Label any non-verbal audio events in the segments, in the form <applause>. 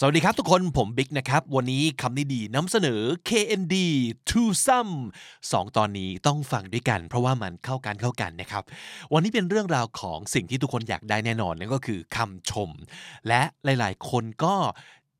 สวัสดีครับทุกคนผมบิ๊กนะครับ วันนี้คำนี้ดีนำเสนอ KND to some สองตอนนี้ต้องฟังด้วยกัน เพราะว่ามันเข้ากันเข้ากันนะครับ วันนี้เป็นเรื่องราวของสิ่งที่ทุกคนอยากได้แน่นอนนั่นก็คือคำชม และหลาย ๆ คนก็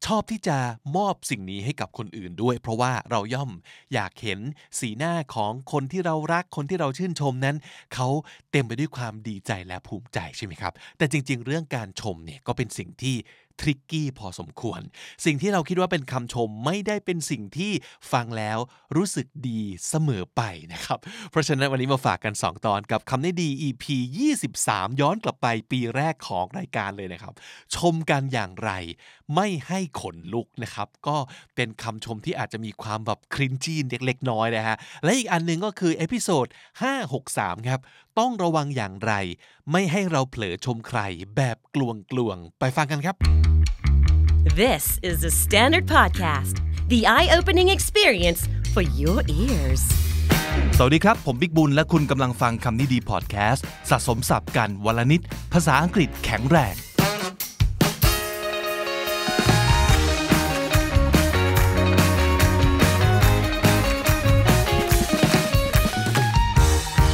ชอบที่จะมอบสิ่งนี้ให้กับคนอื่นด้วย เพราะว่าเราย่อมอยากเห็นสีหน้าของคนที่เรารักคนที่เราชื่นชมนั้น เขาเต็มไปด้วยความดีใจและภูมิใจใช่ไหมครับ แต่จริง ๆ เรื่องการชมเนี่ยก็เป็นสิ่งที่ tricky พอสมควร สิ่งที่เราคิดว่าเป็นคำชมไม่ได้เป็นสิ่งที่ฟังแล้วรู้สึกดีเสมอไปนะครับ เพราะฉะนั้นวันนี้มาฝากกัน 2 ตอนกับคำนี้ดี EP 23 ย้อนกลับไปปีแรกของรายการเลยนะครับ ชมกันอย่างไร ไม่ให้ขนลุกนะครับ ก็เป็นคำชมที่อาจจะมีความแบบ cringy เล็กๆน้อยนะฮะและอีกอันหนึงก็คือ episode 563 ครับ ต้องระวังอย่างไร ไม่ให้เราเผลอชมใครแบบกลวงๆ ไปฟังกันครับ This is the Standard Podcast, the eye opening experience for your ears. สวัสดีครับ ผมบิ๊กบุญ และคุณกำลังฟังคำนี้ดีพอดแคสต์ สะสมศัพท์กันวลนิด ภาษาอังกฤษแข็งแรง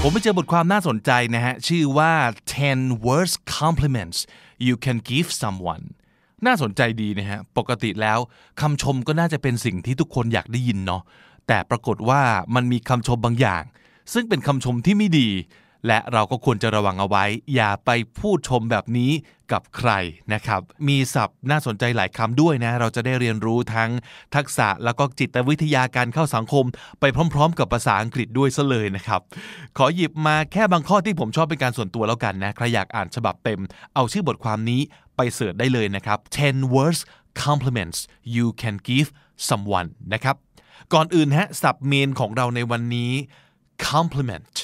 ผมไปเจอบทความน่าสนใจนะฮะ ชื่อว่า 10 worst compliments you can give someone น่าสนใจดีนะฮะ ปกติแล้วคำชมก็น่าจะเป็นสิ่งที่ทุกคนอยากได้ยินเนาะแต่ปรากฏว่ามันมีคำชมบางอย่าง ซึ่งเป็นคำชมที่ไม่ดี และเราก็ควรจะระวังเอาไว้ อย่าไปพูดชมแบบนี้กับใครนะครับ มีศัพท์น่าสนใจหลายคำด้วยนะ เราจะได้เรียนรู้ทั้งทักษะแล้วก็จิตวิทยาการเข้าสังคม ไปพร้อม ๆ กับภาษาอังกฤษด้วยซะเลยนะครับ ขอหยิบมาแค่บางข้อที่ผมชอบเป็นการส่วนตัวแล้วกันนะ ใครอยากอ่านฉบับเต็ม เอาชื่อบทความนี้ไปเสิร์ชได้เลยนะครับ 10 words compliments you can give someone นะครับ ก่อนอื่นฮะ ศัพท์เมนของเราในวันนี้ compliment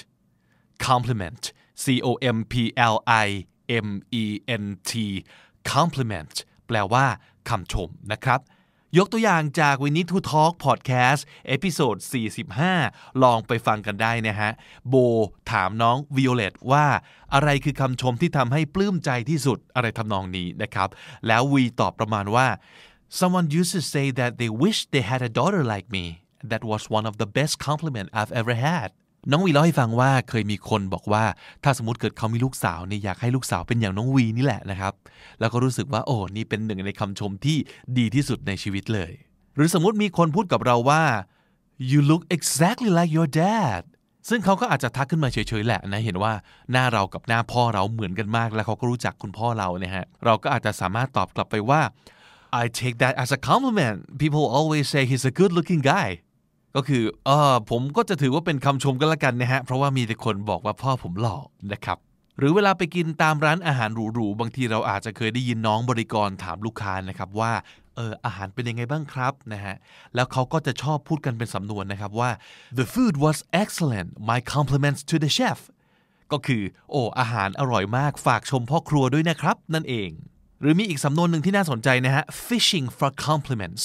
compliment c o m p l i m e n t compliment แปลว่าคำชมนะครับ ยกตัวอย่างจาก We Need to Talk Podcast episode 45 ลองไปฟังกันได้นะฮะ โบถามน้อง Violet ว่า อะไรคือคำชมที่ทำให้ปลื้มใจที่สุดอะไรทำนองนี้นะครับ แล้ววีตอบประมาณว่า someone used to say that they wish they had a daughter like me that was one of the best compliment I've ever had น้องวีเล่าให้ฟังว่าเคยมีคนบอกว่า ถ้าสมมติเกิดเขามีลูกสาวเนี่ยอยากให้ลูกสาวเป็นอย่างน้องวีนี่แหละนะครับ แล้วก็รู้สึกว่าโอ้นี่เป็นหนึ่งในคำชมที่ดีที่สุดในชีวิตเลย หรือสมมติมีคนพูดกับเราว่า you look exactly like your dad ซึ่งเขาก็อาจจะทักขึ้นมาเฉยๆแหละนะเห็นว่าหน้าเรากับหน้าพ่อเราเหมือนกันมาก แล้วเขาก็รู้จักคุณพ่อเราเนี่ยฮะเราก็อาจจะสามารถตอบกลับไปว่า I take that as a compliment people always say he's a good looking guy ก็คือเออผมก็จะถือว่าเป็นคำชมกันละกันนะฮะ เพราะว่ามีแต่คนบอกว่าพ่อผมหล่อนะครับหรือเวลาไปกินตามร้านอาหารหรูๆบางทีเราอาจจะเคยได้ยินน้องบริกรถามลูกค้านะครับว่าเอออาหารเป็นยังไงบ้างครับนะฮะแล้วเขาก็จะชอบพูดกันเป็นสำนวนนะครับว่า the food was excellent my compliments to the chef ก็คือ โอ้อาหารอร่อยมากฝากชมพ่อครัวด้วยนะครับ นั่นเอง หรือมีอีกสำนวนหนึ่งที่น่าสนใจนะฮะ fishing for compliments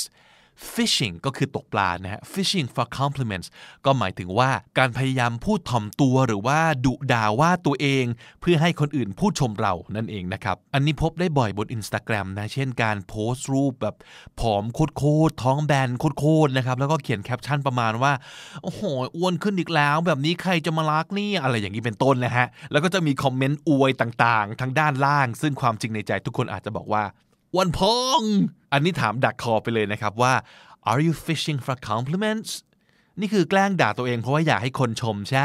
fishing ก็คือตกปลานะฮะ fishing for compliments ก็หมายถึงว่าการพยายามพูดถ่อมตัวหรือว่าดุด่าว่าตัวเอง เพื่อให้คนอื่นพูดชมเรานั่นเองนะครับ อันนี้พบได้บ่อยบน Instagram นะ เช่นการโพสต์รูปแบบผอมโคตรท้องแบนโคตรนะครับ แล้วก็เขียนแคปชั่นประมาณว่า โอ้โห อ้วนขึ้นอีกแล้ว แบบนี้ใครจะมารักนี่ อะไรอย่างนี้เป็นต้นนะฮะ แล้วก็จะมีคอมเมนต์อวยต่างๆ ทางด้านล่าง ซึ่งความจริงในใจทุกคนอาจจะบอกว่า วันพอง อันนี้ถามดักคอไปเลยนะครับว่า are you fishing for compliments นี่คือแกล้งด่าตัวเองเพราะว่าอยากให้คนชมใช่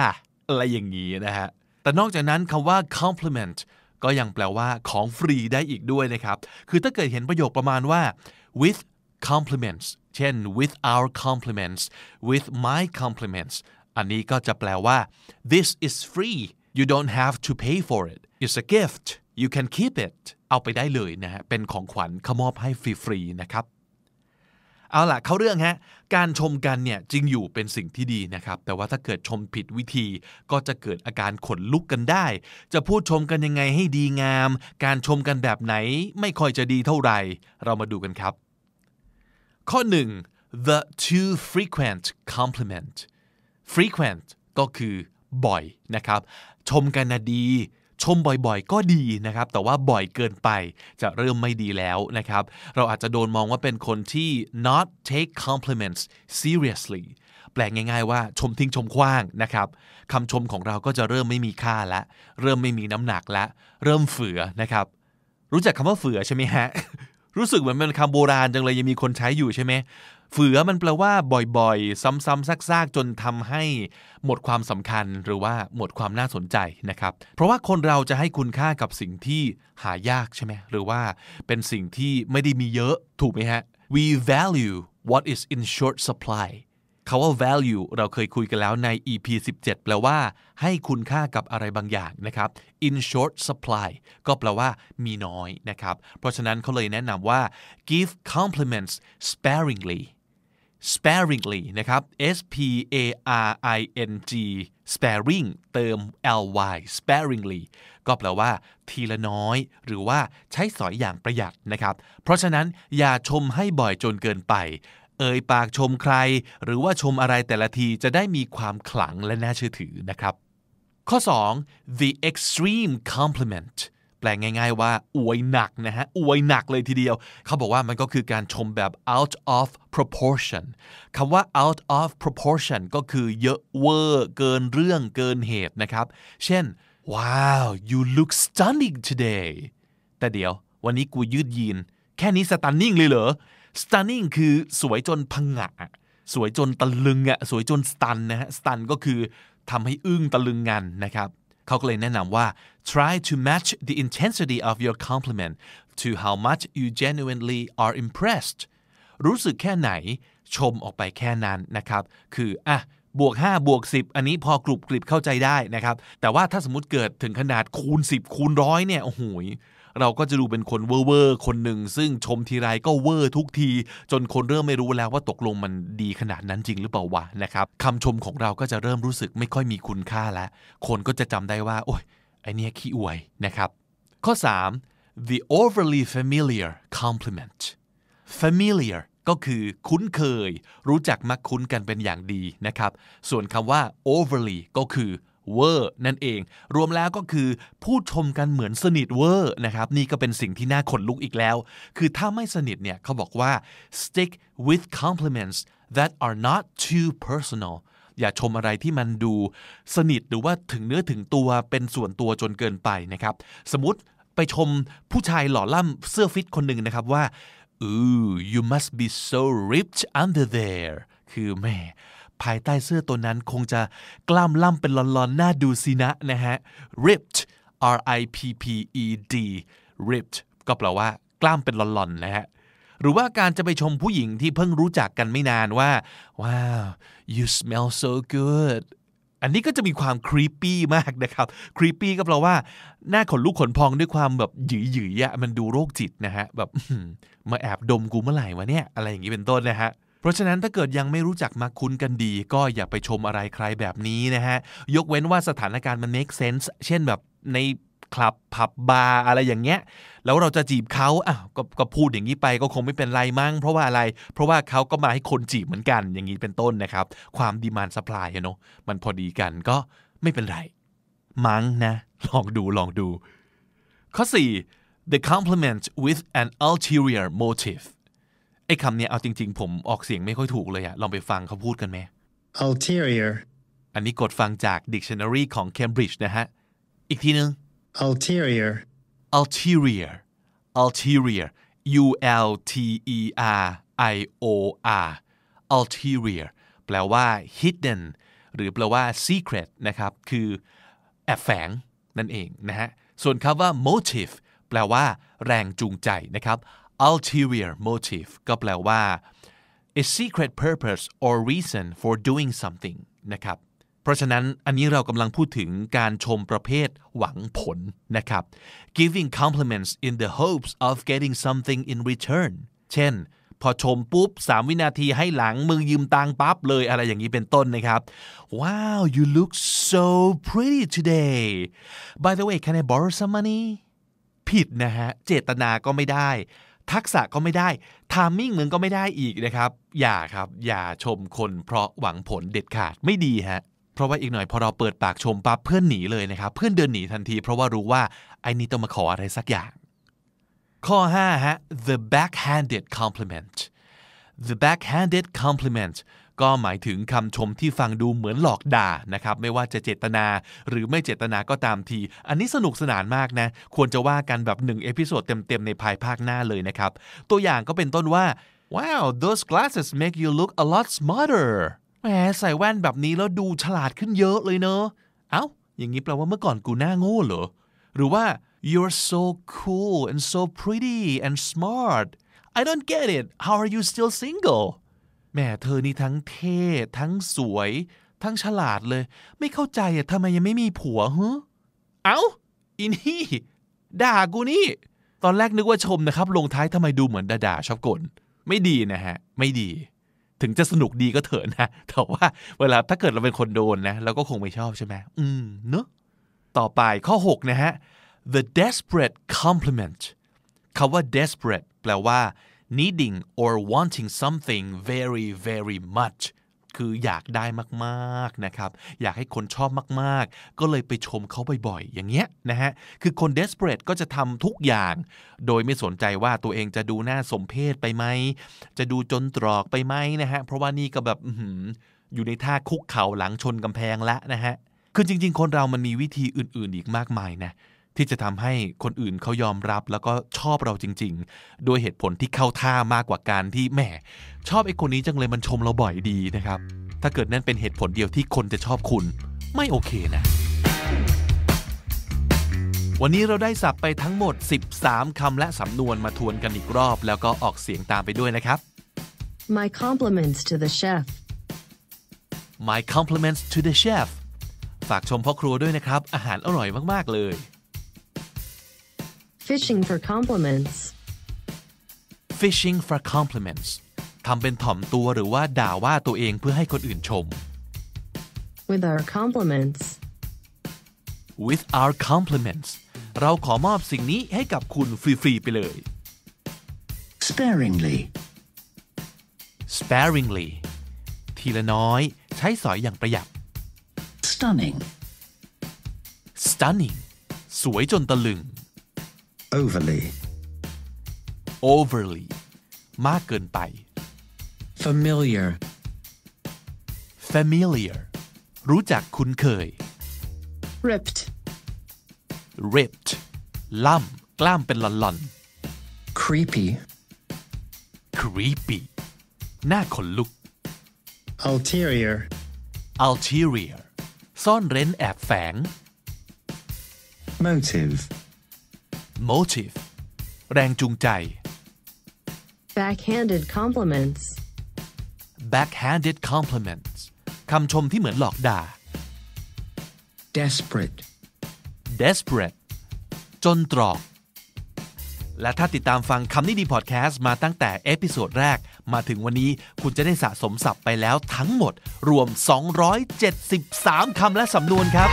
อะไรอย่างนี้นะฮะ แต่นอกจากนั้นคำว่า compliment ก็ยังแปลว่าของฟรีได้อีกด้วยนะครับ คือถ้าเกิดเห็นประโยคประมาณว่า with compliments เช่น with our compliments with my compliments อันนี้ก็จะแปลว่า this is free you don't have to pay for it it's a gift you can keep it เอาไปได้เลยนะฮะเป็นของขวัญขมอบให้ฟรีๆนะครับเอาล่ะเข้าเรื่องฮะการชมกันเนี่ยจริงอยู่เป็นสิ่งที่ดีนะครับ แต่ว่าถ้าเกิดชมผิดวิธี ก็จะเกิดอาการขนลุกกันได้ จะพูดชมกันยังไงให้ดีงาม การชมกันแบบไหนไม่ค่อยจะดีเท่าไหร่ เรามาดูกันครับ ข้อ 1 the too frequent compliment frequent ก็คือบ่อยนะครับ ชมกันนะดี ชมบ่อยๆ ก็ดีนะครับ แต่ว่าบ่อยเกินไปจะเริ่มไม่ดีแล้วนะครับ เราอาจจะโดนมองว่าเป็นคนที่ not take compliments seriously แปลง่ายๆว่าชมทิ้งชมขว้างนะครับคำชมของเราก็จะเริ่มไม่มีค่าละเริ่มไม่มีน้ำหนักละ เริ่มเฝือนะครับ รู้จักคำว่าเฝือใช่ไหมฮะ รู้สึกเหมือนเป็นคำโบราณจังเลยยังมีคนใช้อยู่ใช่ไหม เฝือมันแปลว่าบ่อยๆ ซ้ำๆซากๆ จนทำให้หมดความสำคัญหรือว่าหมดความน่าสนใจนะครับ เพราะว่าคนเราจะให้คุณค่ากับสิ่งที่หายากใช่ไหมหรือว่าเป็นสิ่งที่ไม่ได้มีเยอะถูกไหมฮะ we value what is in short supply คาว่า value เราเคยคุยกันแล้วใน EP 17 แปลว่า ให้คุณค่ากับอะไรบางอย่างนะครับ in short supply ก็แปลว่า มีน้อยนะครับ เพราะฉะนั้นเขาเลยแนะนำว่า give compliments sparingly sparingly นะครับ S P A R I N G sparing เติม L Y sparingly ก็แปลว่า ทีละน้อย หรือว่าใช้สอยอย่างประหยัดนะครับ เพราะฉะนั้นอย่าชมให้บ่อยจนเกินไป เอ่ยปากชมใคร หรือว่าชมอะไรแต่ละทีจะได้มีความขลังและน่าเชื่อถือนะครับ ข้อ 2 the extreme compliment แปลงง่าย ๆ ว่าอวยหนักนะฮะอวยหนักเลยทีเดียว เขาบอกว่ามันก็คือการชมแบบ out of proportion คำว่า out of proportion ก็คือเยอะเวอร์เกินเรื่องเกินเหตุนะครับ เช่น wow you look stunning today แต่เดี๋ยว วันนี้กูยืดยีน แค่นี้ stunning เลยเหรอ stunning คือสวยจนพังงะสวยจนตะลึงอะสวยจน stun นะฮะ stun ก็คือทำให้อึ้งตะลึงงันนะครับ เขาก็เลยแนะนำว่า try to match the intensity of your compliment to how much you genuinely are impressed รู้สึกแค่ไหนชมออกไปแค่นั้นนะครับ คืออะบวก 5 บวก 10 อันนี้พอกรุบกริบเข้าใจได้นะครับ แต่ว่าถ้าสมมติเกิดถึงขนาดคูณ 10 คูณร้อยเนี่ย โอ้โห เราก็จะดูเป็นคนเวอร์คนหนึ่งซึ่งชมทีไรก็เวอร์ทุกที จนคนเริ่มไม่รู้แล้วว่าตกลงมันดีขนาดนั้นจริงหรือเปล่าวะนะครับคำชมของเราก็จะเริ่มรู้สึกไม่ค่อยมีคุณค่าแล้ว คนก็จะจำได้ว่า โอ้ยไอเนี้ยขี้อวยนะครับ ข้อ 3 the overly familiar compliment familiar ก็คือคุ้นเคย รู้จักมักคุ้นกันเป็นอย่างดีนะครับ ส่วนคำว่า overly ก็คือ เวอร์นั่นเอง รวมแล้วก็คือพูดชมกันเหมือนสนิทเวอร์นะครับนี่ก็เป็นสิ่งที่น่าขนลุกอีกแล้ว คือถ้าไม่สนิทเนี่ยเขาบอกว่า stick with compliments that are not too personal อย่าชมอะไรที่มันดูสนิทหรือว่าถึงเนื้อถึงตัวเป็นส่วนตัวจนเกินไปนะครับ สมมติไปชมผู้ชายหล่อล่ำเสื้อฟิตคนหนึ่งนะครับว่า ooh you must be so ripped under there คือแม่ ภายใต้เสื้อตัวนั้นคงจะกล้ามล่ำเป็นลอนๆหน่าดูสินะนะฮะ ripped R I P P E D ripped ก็แปลว่ากล้ามเป็นลอนๆนะฮะหรือว่าการจะไปชมผู้หญิงที่เพิ่งรู้จักกันไม่นานว่า ว้าว you smell so good อันนี้ก็จะมีความครีปปี้มากนะครับครีปปี้ก็แปลว่า หน้าขนลุกขนพองด้วยความแบบหยืยหยืยอะมันดูโรคจิตนะฮะแบบมาแอบดมกูเมื่อไหร่วะเนี่ย อะไรอย่างนี้เป็นต้นนะฮะ เพราะฉะนั้นถ้าเกิดยังไม่รู้จักมาคุ้นกันดี ก็อย่าไปชมอะไรใครแบบนี้นะฮะ ยกเว้นว่าสถานการณ์มัน make sense เช่นแบบในคลับผับบาร์อะไรอย่างเงี้ย แล้วเราจะจีบเขาอ้าวกก็พูดอย่างนี้ไปก็คงไม่เป็นไรมั้ง เพราะว่าอะไร เพราะว่าเขาก็มาให้คนจีบเหมือนกัน อย่างนี้เป็นต้นนะครับ ความดีมานสป라이เนาะมันพอดีกันก็ไม่เป็นไรมั้งนะลองดูลองดูข้อ 4 the compliment with an ulterior motive ไอ้คำเนี้ยเอาจริง ๆ ผมออกเสียงไม่ค่อยถูกเลยอะลองไปฟังเขาพูดกันไหม ulterior, อันนี้กดฟังจาก dictionary ของ Cambridge นะฮะ อีกทีนึง ulterior, ulterior ulterior U L T E R I O R ulterior แปลว่า hidden หรือแปลว่า secret นะครับ คือแอบแฝงนั่นเองนะฮะ ส่วนคำว่า motive แปลว่า แรงจูงใจนะครับ ulterior motive ก็แปลว่า a secret purpose or reason for doing something นะครับ เพราะฉะนั้นอันนี้เรากำลังพูดถึงการชมประเภทหวังผลนะครับ giving compliments in the hopes of getting something in return เช่น พอชมปุ๊บ 3 วินาทีให้หลังมือยืมตังปั๊บเลยอะไรอย่างนี้เป็นต้นนะครับ Wow you look so pretty today by the way can I borrow some money ผิดนะฮะ เจตนาก็ไม่ได้ ทักษะก็ไม่ได้ทามมิ่งมึงก็ไม่ได้อีกนะครับ อย่าครับ อย่าชมคนเพราะหวังผลเด็ดขาดไม่ดีฮะเพราะว่าอีกหน่อยพอเราเปิดปากชมปั๊บเพื่อนหนีเลยนะครับ เพื่อนเดินหนีทันที เพราะว่ารู้ว่าไอ้นี่ต้องมาขออะไรสักอย่าง ข้อ5ฮะ the backhanded compliment the backhanded compliment ก็หมายถึงคำชมที่ฟังดูเหมือนหลอกด่านะครับไม่ว่าจะเจตนาหรือไม่เจตนาก็ตามที อันนี้สนุกสนานมากนะ ควรจะว่ากันแบบหนึ่ง episode เต็มๆ ในภายภาคหน้าเลยนะครับ ตัวอย่างก็เป็นต้นว่า wow those glasses make you look a lot smarter แหมใส่แว่นแบบนี้แล้วดูฉลาดขึ้นเยอะเลยเนอะเอ้า อย่างนี้แปลว่าเมื่อก่อนกูหน้าโง่เหรอ หรือว่า you're so cool and so pretty and smart I don't get it how are you still single แหม่เธอนี่ทั้งเท่ทั้งสวย ทั้งฉลาดเลย ไม่เข้าใจอะทำไมยังไม่มีผัวฮะเอ้าอีนี่ด่ากูนี่ ตอนแรกนึกว่าชมนะครับ ลงท้ายทำไมดูเหมือนด่าๆชอบกลไม่ดีนะฮะ ไม่ดี ถึงจะสนุกดีก็เถอะนะ แต่ว่าเวลาถ้าเกิดเราเป็นคนโดนนะเราก็คงไม่ชอบใช่ไหมอืมเนอะต่อไปข้อ 6 นะฮะ the desperate compliment คำว่า desperate แปลว่า needing or wanting something very very much คืออยากได้มากๆนะครับ อยากให้คนชอบมากๆ ก็เลยไปชมเขาบ่อยๆ อย่างเงี้ยนะฮะ คือคน desperate ก็จะทำทุกอย่าง โดยไม่สนใจว่าตัวเองจะดูน่าสมเพชไปไหม จะดูจนตรอกไปไหมนะฮะ เพราะว่านี่ก็แบบอื้อหืออยู่ในท่าคุกเข่าหลังชนกำแพงละนะฮะ คือจริง ๆ คนเรามันมีวิธีอื่นๆ อีกมากมายนะ ที่จะทำให้คนอื่นเขายอมรับแล้วก็ชอบเราจริงๆโดยเหตุผลที่เข้าท่ามากกว่าการที่แหมชอบไอ้คนนี้จังเลยมันชมเราบ่อยดีนะครับ ถ้าเกิดนั่นเป็นเหตุผลเดียวที่คนจะชอบคุณ ไม่โอเคนะ วันนี้เราได้สับไปทั้งหมด 13 คำและสำนวนมาทวนกันอีกรอบ แล้วก็ออกเสียงตามไปด้วยนะครับ My compliments to the chef. My compliments to the chef ฝากชมพ่อครัวด้วยนะครับ อาหารอร่อยมาก ๆ เลย Fishing for compliments. fishing for compliments ทำเป็นถ่อมตัวหรือว่าด่าว่าตัวเองเพื่อให้คนอื่นชม With our compliments. with our compliments เราขอมอบสิ่งนี้ให้กับคุณฟรี ๆ ไปเลย sparingly, sparingly ทีละน้อยใช้สอยอย่างประหยัด stunning, stunning สวยจนตะลึง overly, overly มากเกินไป familiar, familiar รู้จักคุ้นเคย Ripped. ripped ล่ำกล้ามเป็นหล่อน creepy, ๆ creepy หน้าขนลุก ulterior, ulterior ซ่อนเร้นแอบแฝง motive, motive แรงจูงใจ Backhanded compliments. backhanded compliments คำชมที่เหมือนหลอกด่า desperate, desperate จนตรอก และถ้าติดตามฟังคำนี้ดีพอดแคสต์มาตั้งแต่ episode แรก มาถึงวันนี้คุณจะได้สะสมศัพท์ไปแล้วทั้งหมด รวม 273 คำและสำนวนครับ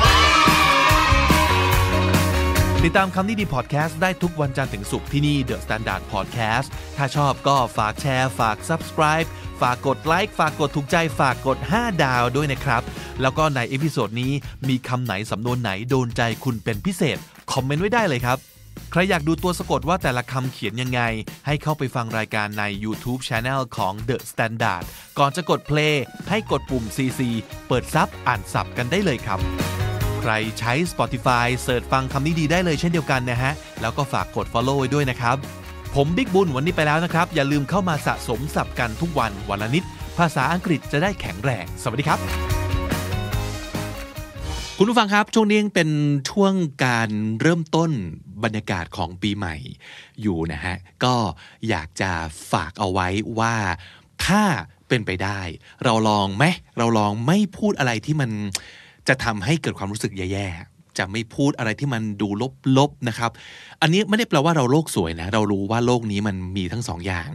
ติดตามคำนี้ดีพอดแคสต์ได้ทุกวันจันทร์ถึงศุกร์ที่นี่ The Standard Podcast ถ้าชอบก็ฝากแชร์ฝาก subscribe ฝากกดไลค์ฝากกดถูกใจฝากกด 5 ดาวด้วยนะครับ แล้วก็ใน episode นี้มีคำไหนสำนวนไหนโดนใจคุณเป็นพิเศษ คอมเมนต์ไว้ได้เลยครับ ใครอยากดูตัวสะกดว่าแต่ละคำเขียนยังไง ให้เข้าไปฟังรายการใน YouTube Channel ของ The Standard ก่อนจะกด play ให้กดปุ่ม CC เปิดซับอ่านสับกันได้เลยครับ ใครใช้ Spotify เสิร์ชฟังคำนี้ดีได้เลยเช่นเดียวกันนะฮะ แล้วก็ฝากกด follow ไว้ด้วยนะครับ ผมบิ๊กบุญวันนี้ไปแล้วนะครับ อย่าลืมเข้ามาสะสมศัพท์กันทุกวันวันละนิด ภาษาอังกฤษจะได้แข็งแรง สวัสดีครับ คุณผู้ฟังครับ ช่วงนี้ยังเป็นช่วงการเริ่มต้นบรรยากาศของปีใหม่อยู่นะฮะ ก็อยากจะฝากเอาไว้ว่าถ้าเป็นไปได้ เราลองไหมเราลองไม่พูดอะไรที่มัน จะทำให้เกิดความรู้สึกแย่ๆ จะไม่พูดอะไรที่มันดูลบๆนะครับ อันนี้ไม่ได้แปลว่าเราโลกสวยนะ เรารู้ว่าโลกนี้มันมีทั้งสองอย่าง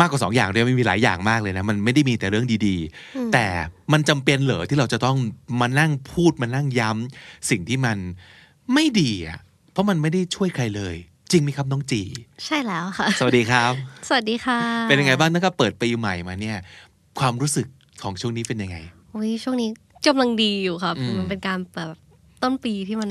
มากกว่าสองอย่างด้วยมันมีหลายอย่างมากเลยนะ มันไม่ได้มีแต่เรื่องดีๆ แต่มันจำเป็นเหรอที่เราจะต้องมานั่งพูดมานั่งย้ำสิ่งที่มันไม่ดีอะ เพราะมันไม่ได้ช่วยใครเลยจริงไหมครับน้องจี ใช่แล้วค่ะ สวัสดีครับ สวัสดีค่ะ เป็นยังไงบ้างตั้งแต่เปิดปีใหม่มาเนี่ย ความรู้สึกของช่วงนี้เป็นยังไงอุ้ยช่วงนี้ กำลังดีอยู่ครับอืมมันเป็นการแบบต้นปีที่มัน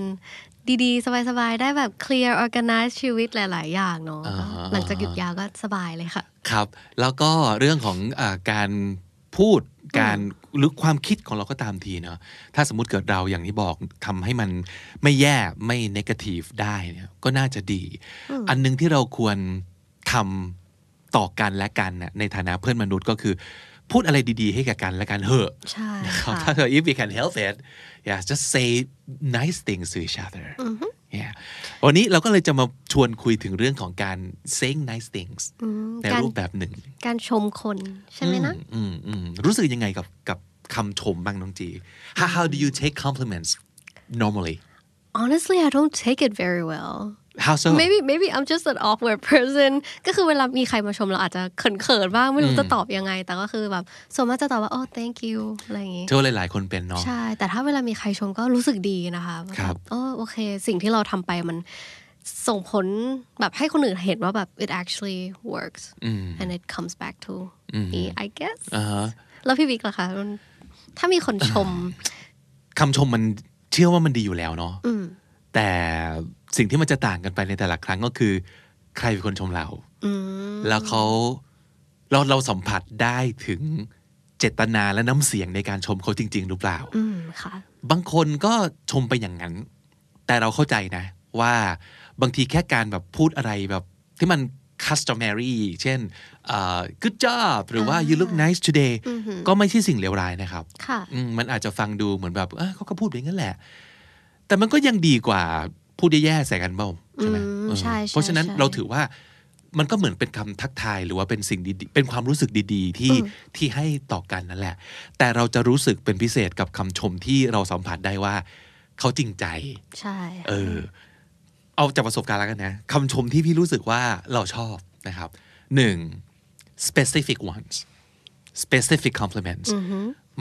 ดีๆ สบายๆ ได้แบบ clear organize ชีวิตหลาย ๆ อย่างเนาะอ่าฮะหลังจากหยุดยาวก็สบายเลยค่ะ ครับ แล้วก็เรื่องของอาการพูดการหรือความคิดของเราก็ตามทีเนาะถ้าสมมุติเกิดเราอย่างที่บอกทำให้มันไม่แย่ไม่นกาทีฟได้เนี่ยก็น่าจะดี อันหนึงที่เราควรทำต่อกันและกันน่ะในฐานะเพื่อนมนุษย์ก็คือ พูดอะไรดีๆ ให้กับกันและกันเหอะใช่นะครับค่ะถ้าเธอ if we can help it yeah just say nice things to each other yeah วันนี้เราก็เลยจะมาชวนคุยถึงเรื่องของการ saying nice things อืมในการรูปแบบหนึ่ง การชมคนใช่ไหมนะอืมอืมรู้สึกยังไงกับกับคำชมบ้างน้องจี how how do you take compliments normally honestly I don't take it very well how so maybe maybe I'm just an awkward person ก็คือเวลามีใครมาชมเราอาจจะเขินๆบ้างไม่รู้จะตอบยังไง แต่ก็คือแบบส่วนมากจะตอบว่า oh thank you อะไรอย่างงี้เชื่อว่าหลายๆคนเป็นเนาะใช่ แต่ถ้าเวลามีใครชมก็รู้สึกดีนะคะว่าครับเออโอเค สิ่งที่เราทำไปมันส่งผลแบบให้คนอื่นเห็นว่าแบบ it actually works and it comes back to me I guess อ่าฮะแล้วพี่บิ๊กล่ะคะมันถ้ามีคนชมคำชมมันเชื่อว่ามันดีอยู่แล้วเนาะอืมแต่ สิ่งที่มันจะต่างกันไปในแต่ละครั้งก็คือ ใครเป็นคนชมเราอืมแล้วเขาเราเราสัมผัสได้ถึงเจตนาและน้ำเสียงในการชมเขาจริง ๆ หรือเปล่าอืมค่ะบางคนก็ชมไปอย่างนั้น แต่เราเข้าใจนะ ว่าบางทีแค่การแบบพูดอะไรแบบ ที่มัน customary เช่นเอ่อ good job หรือว่า you look nice today ก็ไม่ใช่สิ่งเลวร้ายนะครับค่ะอืมมันอาจจะฟังดูเหมือนแบบเอ้ยเขาก็พูดอย่างนั้นแหละ แต่มันก็ยังดีกว่า พูดแย่ๆใส่กันเปล่าใช่ไหมอืมเออใช่ใช่เพราะฉะนั้นใช่เราถือว่ามันก็เหมือนเป็นคำทักทายหรือว่าเป็นสิ่งดีๆเป็นความรู้สึกดีๆ ที่ที่ให้ต่อกันนั่นแหละ แต่เราจะรู้สึกเป็นพิเศษกับคำชมที่เราสัมผัสได้ว่า เขาจริงใจ ใช่ค่ะเออ เอาจากประสบการณ์แล้วกันนะคำชมที่พี่รู้สึกว่าเราชอบนะครับหนึ่ง specific ones specific compliments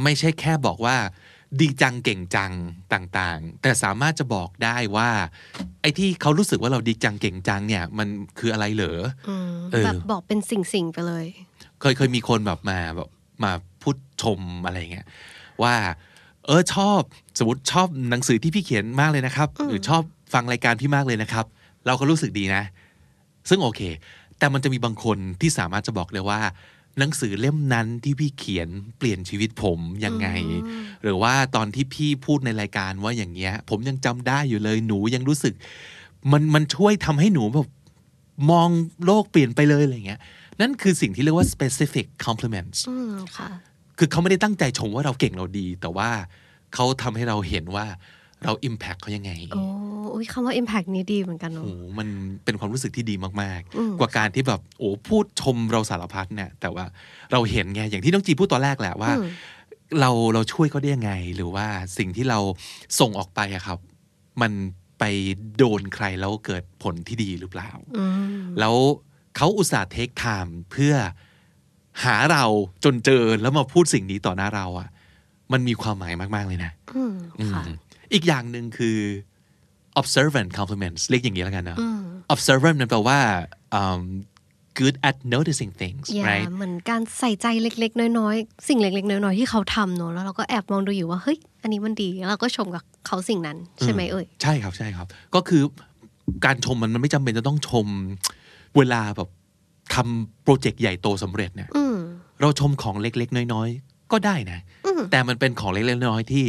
ไม่ใช่แค่บอกว่า ดีจังเก่งจังต่างๆ แต่สามารถจะบอกได้ว่า ไอ้ที่เขารู้สึกว่าเราดีจังเก่งจังเนี่ย มันคืออะไรเหรอออืมเออแบบบอกเป็นสิ่งๆไปเลย เคยเคยมีคนแบบมาแบบมาพูดชมอะไรเงี้ยว่า เออชอบสมมติชอบหนังสือที่พี่เขียนมากเลยนะครับ หรือชอบฟังรายการพี่มากเลยนะครับ เราก็รู้สึกดีนะ ซึ่งโอเค แต่มันจะมีบางคนที่สามารถจะบอกเลยว่า หนังสือเล่มนั้นที่พี่เขียนเปลี่ยนชีวิตผมยังไง หรือว่าตอนที่พี่พูดในรายการว่าอย่างเงี้ย ผมยังจำได้อยู่เลยหนูยังรู้สึก มันมันช่วยทำให้หนูแบบมองโลกเปลี่ยนไปเลยอะไรเงี้ย นั่นคือสิ่งที่เรียกว่า specific compliments อืมค่ะคือเขาไม่ได้ตั้งใจชมว่าเราเก่งเราดี แต่ว่าเขาทำให้เราเห็นว่า เรา impact เขายังไง โอ้อุ๊ยคำว่า impact นี้ดีเหมือนกันเนอะโอ้โหมันเป็นความรู้สึกที่ดีมากๆ กว่าการที่แบบโอ้พูดชมเราสารพัดเนี่ยแต่ว่าเราเห็นไงอย่างที่น้องจีพูดตอนแรกแหละว่า เราเราช่วยเขาได้ยังไง หรือว่าสิ่งที่เราส่งออกไปอะครับ มันไปโดนใครแล้วเกิดผลที่ดีหรือเปล่าอืมแล้วเขาอุตส่าห์เทคไทม์เพื่อหาเราจนเจอแล้วมาพูดสิ่งนี้ต่อหน้าเราอะมันมีความหมายมาก ๆ เลยนะ อืมค่ะอืมอีกอย่างหนึ่งคือ observant compliments เรียกอย่างนี้แล้วกันนะ observant นั่นแปลว่า um, good at noticing things อย่า right เหมือนการใส่ใจเล็ก ๆ น้อยๆ สิ่งเล็ก ๆ น้อยๆ ที่เขาทำเนอะแล้วเราก็แอบมองดูอยู่ว่า เฮ้ย อันนี้มันดีแล้วเราก็ชมกับเขาสิ่งนั้น ใช่ไหมเอ่ย ใช่ครับ ใช่ครับ ก็คือการชมมันมันไม่จำเป็นจะต้องชม เวลาแบบทำโปรเจกต์ใหญ่โตสำเร็จเนี่ยอืมเราชมของเล็ก ๆ น้อย ๆ ก็ได้นะ แต่มันเป็นของเล็ก ๆ น้อยๆ ที่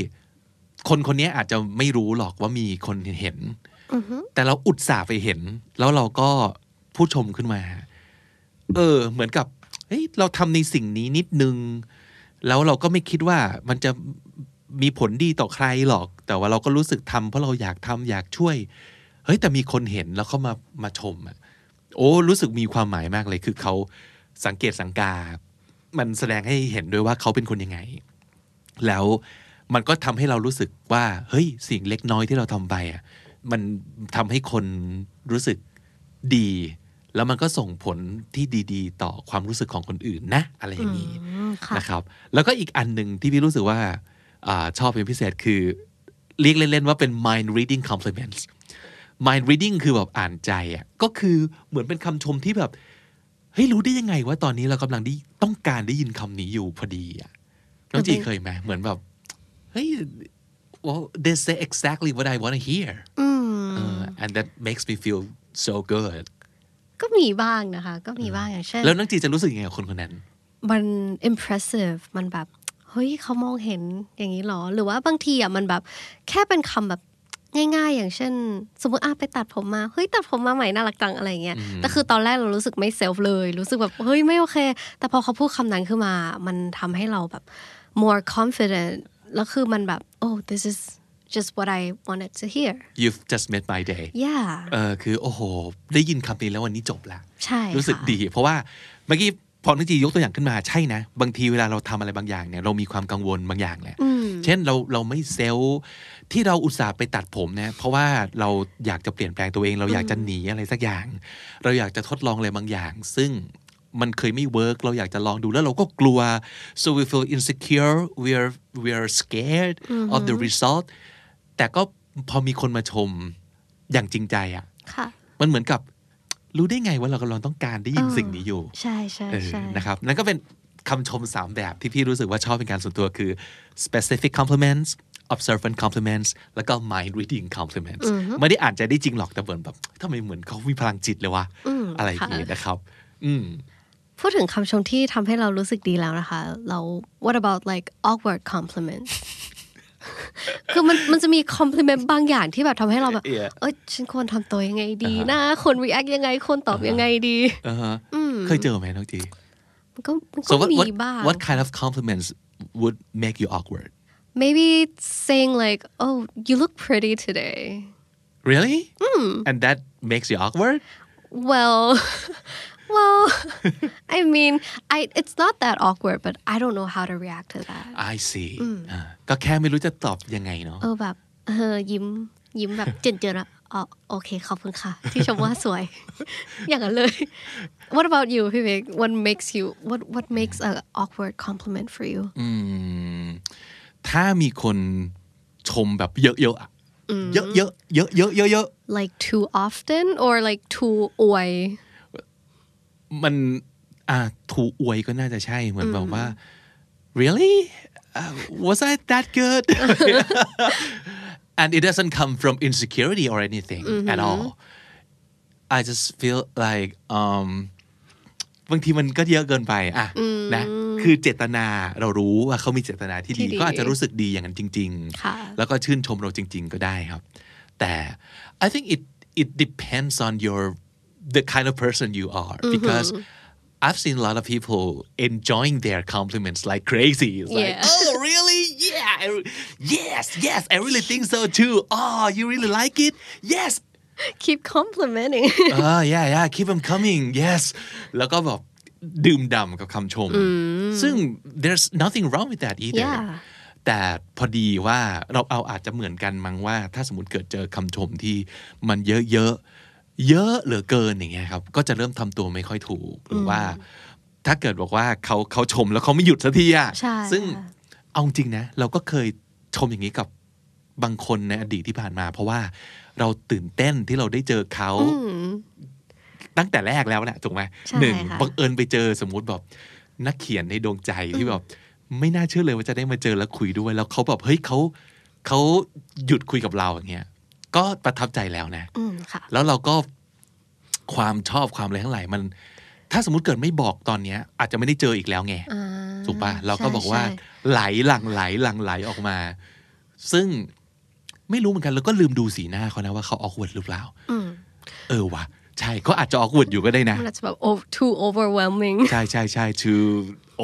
คนคนนี้อาจจะไม่รู้หรอกว่ามีคนเห็นอือฮึแต่เราอุตส่าห์ไปเห็น แล้วเราก็พูดชมขึ้นมา เออ เหมือนกับเฮ้ยเราทำในสิ่งนี้นิดนึง แล้วเราก็ไม่คิดว่ามันจะมีผลดีต่อใครหรอก แต่ว่าเราก็รู้สึกทำเพราะเราอยากทำอยากช่วย เฮ้ยแต่มีคนเห็นแล้วเขามามาชมอะโอ้รู้สึกมีความหมายมากเลยคือเขาสังเกตสังกา มันแสดงให้เห็นด้วยว่าเขาเป็นคนยังไง แล้ว มันก็ทำให้เรารู้สึกว่า เฮ้ยสิ่งเล็กน้อยที่เราทำไปอะมันทำให้คนรู้สึกดี แล้วมันก็ส่งผลที่ดี ๆ ต่อความรู้สึกของคนอื่นนะ อะไรอย่างนี้อืมค่ะนะครับ แล้วก็อีกอันหนึ่งที่พี่รู้สึกว่าอาชอบเป็นพิเศษคือ เรียกเล่น ๆ ว่าเป็น mind reading compliments mind reading คือแบบอ่านใจอะก็คือเหมือนเป็นคำชมที่แบบเฮ้ยรู้ได้ยังไงว่าตอนนี้เรากำลังได้ต้องการได้ยินคำนี้อยู่พอดีอะน้องจีมันเป็นเคยไหมเหมือนแบบ hey well they say exactly what I want to hear uh, and that makes me feel so good ก็มีบ้างนะคะ ก็มีบ้างอย่างเช่น แล้วน้องจีจะรู้สึกยังไงกับคนคนนั้น มัน impressive มันแบบ เฮ้ยเขามองเห็นอย่างนี้หรอ หรือว่าบางทีอะมันแบบ แค่เป็นคำแบบง่ายๆ อย่างเช่น สมมติอะไปตัดผมมา เฮ้ย ตัดผมมาใหม่น่ารักจังอะไรเงี้ย แต่คือตอนแรกเรารู้สึกไม่เซลฟ์เลย รู้สึกแบบ เฮ้ย ไม่โอเค แต่พอเขาพูดคำนั้นขึ้นมา มันทำให้เราแบบ more confident แล้วคือมันแบบ oh this is just what I wanted to hear you've just made my day yeah เออคือโอ้โห ได้ยินคำนี้แล้ววันนี้จบละใช่รู้สึกค่ะดี เพราะว่าเมื่อกี้พอน้องจียกตัวอย่างขึ้นมาใช่นะ บางทีเวลาเราทำอะไรบางอย่างเนี่ยเรามีความกังวลบางอย่างแหละเช่นเราเราไม่ sure ที่เราอุตส่าห์ไปตัดผมนะเพราะว่าเราอยากจะเปลี่ยนแปลงตัวเอง เราอยากจะหนีอะไรสักอย่าง เราอยากจะทดลองอะไรบางอย่าง ซึ่ง มันเคยไม่ work เราอยากจะลองดูแล้วเราก็กลัว so we feel insecure we are we are scared of the result แต่ก็พอมีคนมาชมอย่างจริงใจอะค่ะมันเหมือนกับรู้ได้ไงว่าเรากำลังต้องการได้ยินสิ่งนี้อยู่ ใช่ใช่เออใช่นะครับนั่นก็เป็นคำชมสามแบบที่พี่รู้สึกว่าชอบเป็นการส่วนตัวคือ specific compliments observant compliments แล้วก็ mind reading compliments ไม่ได้อ่านใจได้จริงหรอกแต่เหมือนแบบทำไมเหมือนเขามีพลังจิตเลยวะ อะไรอย่างเงี้ยนะครับ อืม พูดถึงคำชมที่ทำให้เรารู้สึกดีแล้วนะคะเรา what about like awkward compliments คือมันมันจะมี compliment บางอย่างที่แบบทำให้เราแบบ Yeah. เอ้ยฉันควรทำตัวยังไงดีนะควร react ยังไงควรตอบยังไงดี อ่าฮะเคยเจอไหมน้องจี มันก็มันก็ so what มี what บ้าง what kind of compliments would make you awkward maybe saying like oh you look pretty today really and that makes you awkward well well I mean I it's not that awkward but I don't know how to react to that I see อ่าก็แค่ไม่รู้จะตอบยังไงเนาะเออแบบเออยิ้มยิ้มแบบเจนเจนๆอะอ๋อโอเคขอบคุณค่ะ ที่ชมว่าสวย อย่างนั้นเลย What about you พี่เบก What makes you What What makes a awkward compliment for you อืมถ้ามีคนชมแบบเยอะๆอะเยอะๆเยอะๆเยอะๆเยอะ like too often or like too อวยๆ มันอ่าถูกอวยก็น่าจะใช่เหมือนแบบว่า really uh, was I that good and it doesn't come from insecurity or anything at all I just feel like um บางทีมันก็เยอะเกินไปอะนะคือเจตนาเรารู้ว่าเขามีเจตนาที่ที่ดีดีก็อาจจะรู้สึกดีอย่างนั้นจริงค่ะๆแล้วก็ชื่นชมเราจริง ๆ ก็ได้ครับ แต่ I think it it depends on your the kind of person you are because I've seen a lot of people enjoying their compliments like crazy. It's like, Yeah. oh, really? Yeah. I re- yes, yes. I really think so too. Oh, you really like it? Yes. keep complimenting Ah, <laughs> <laughs> yeah, yeah. Keep them coming. Yes. แล้วก็แบบดื่มด่ำกับคำชม ซึ่ง there's nothing wrong with that either. Yeah. แต่พอดีว่าเราเอาอาจจะเหมือนกันมั้งว่า ถ้าสมมติเกิดเจอคำชมที่มันเยอะๆ เยอะเหลือเกินอย่างเงี้ยครับ ก็จะเริ่มทำตัวไม่ค่อยถูกหรือว่า ถ้าเกิดบอกว่าเขาเขาชมแล้วเขาไม่หยุดสักทีอะใช่ซึ่งค่ะเอาจริงนะ เราก็เคยชมอย่างนี้กับบางคนในอดีตที่ผ่านมา เพราะว่าเราตื่นเต้นที่เราได้เจอเขาตั้งแต่แรกแล้วแหละถูกไหมใช่หนึ่งค่ะบังเอิญไปเจอสมมุติแบบนักเขียนในดวงใจที่แบบไม่น่าเชื่อเลยว่าจะได้มาเจอแล้วคุยด้วย แล้วเขาแบบเฮ้ยเขาเขาหยุดคุยกับเราอย่างเงี้ย ก็ประทับใจแล้วนะอืมค่ะแล้วเราก็ความชอบความอะไรทั้งหลายมัน ถ้าสมมติเกิดไม่บอกตอนเนี้ย อาจจะไม่ได้เจออีกแล้วไงอ่าถูกปะเราก็ใช่บอกว่าใช่ไหลหลั่งไหลหลั่งไหลออกมา ซึ่งไม่รู้เหมือนกันแล้วก็ลืมดูสีหน้าเขานะว่าเขา awkward หรือเปล่าเออวะใช่เขาอาจจะ awkward อยู่ก็ได้นะมันอาจจะแบบ o- too overwhelming ใช่ใช่ใช่ too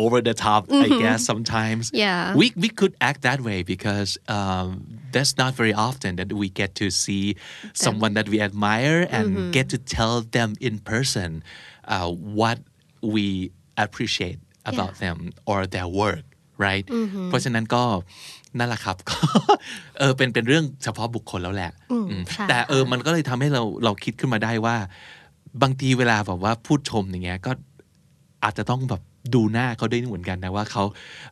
over the top I guess sometimes Yeah. we we could act that way because um, that's not very often that we get to see someone that we admire and get to tell them in person uh, what we appreciate about them or their work right เพราะฉะนั้นก็นั่นแหละครับ ก็เออเป็นเป็นเรื่องเฉพาะบุคคลแล้วแหละอืม ใช่ แต่เออ ค่ะ มันก็เลยทำให้เราเราคิดขึ้นมาได้ว่า บางทีเวลาแบบว่าพูดชมอย่างเงี้ยก็อาจจะต้องแบบ <laughs> ดูหน้าเขาด้วยเหมือนกันนะว่าเขา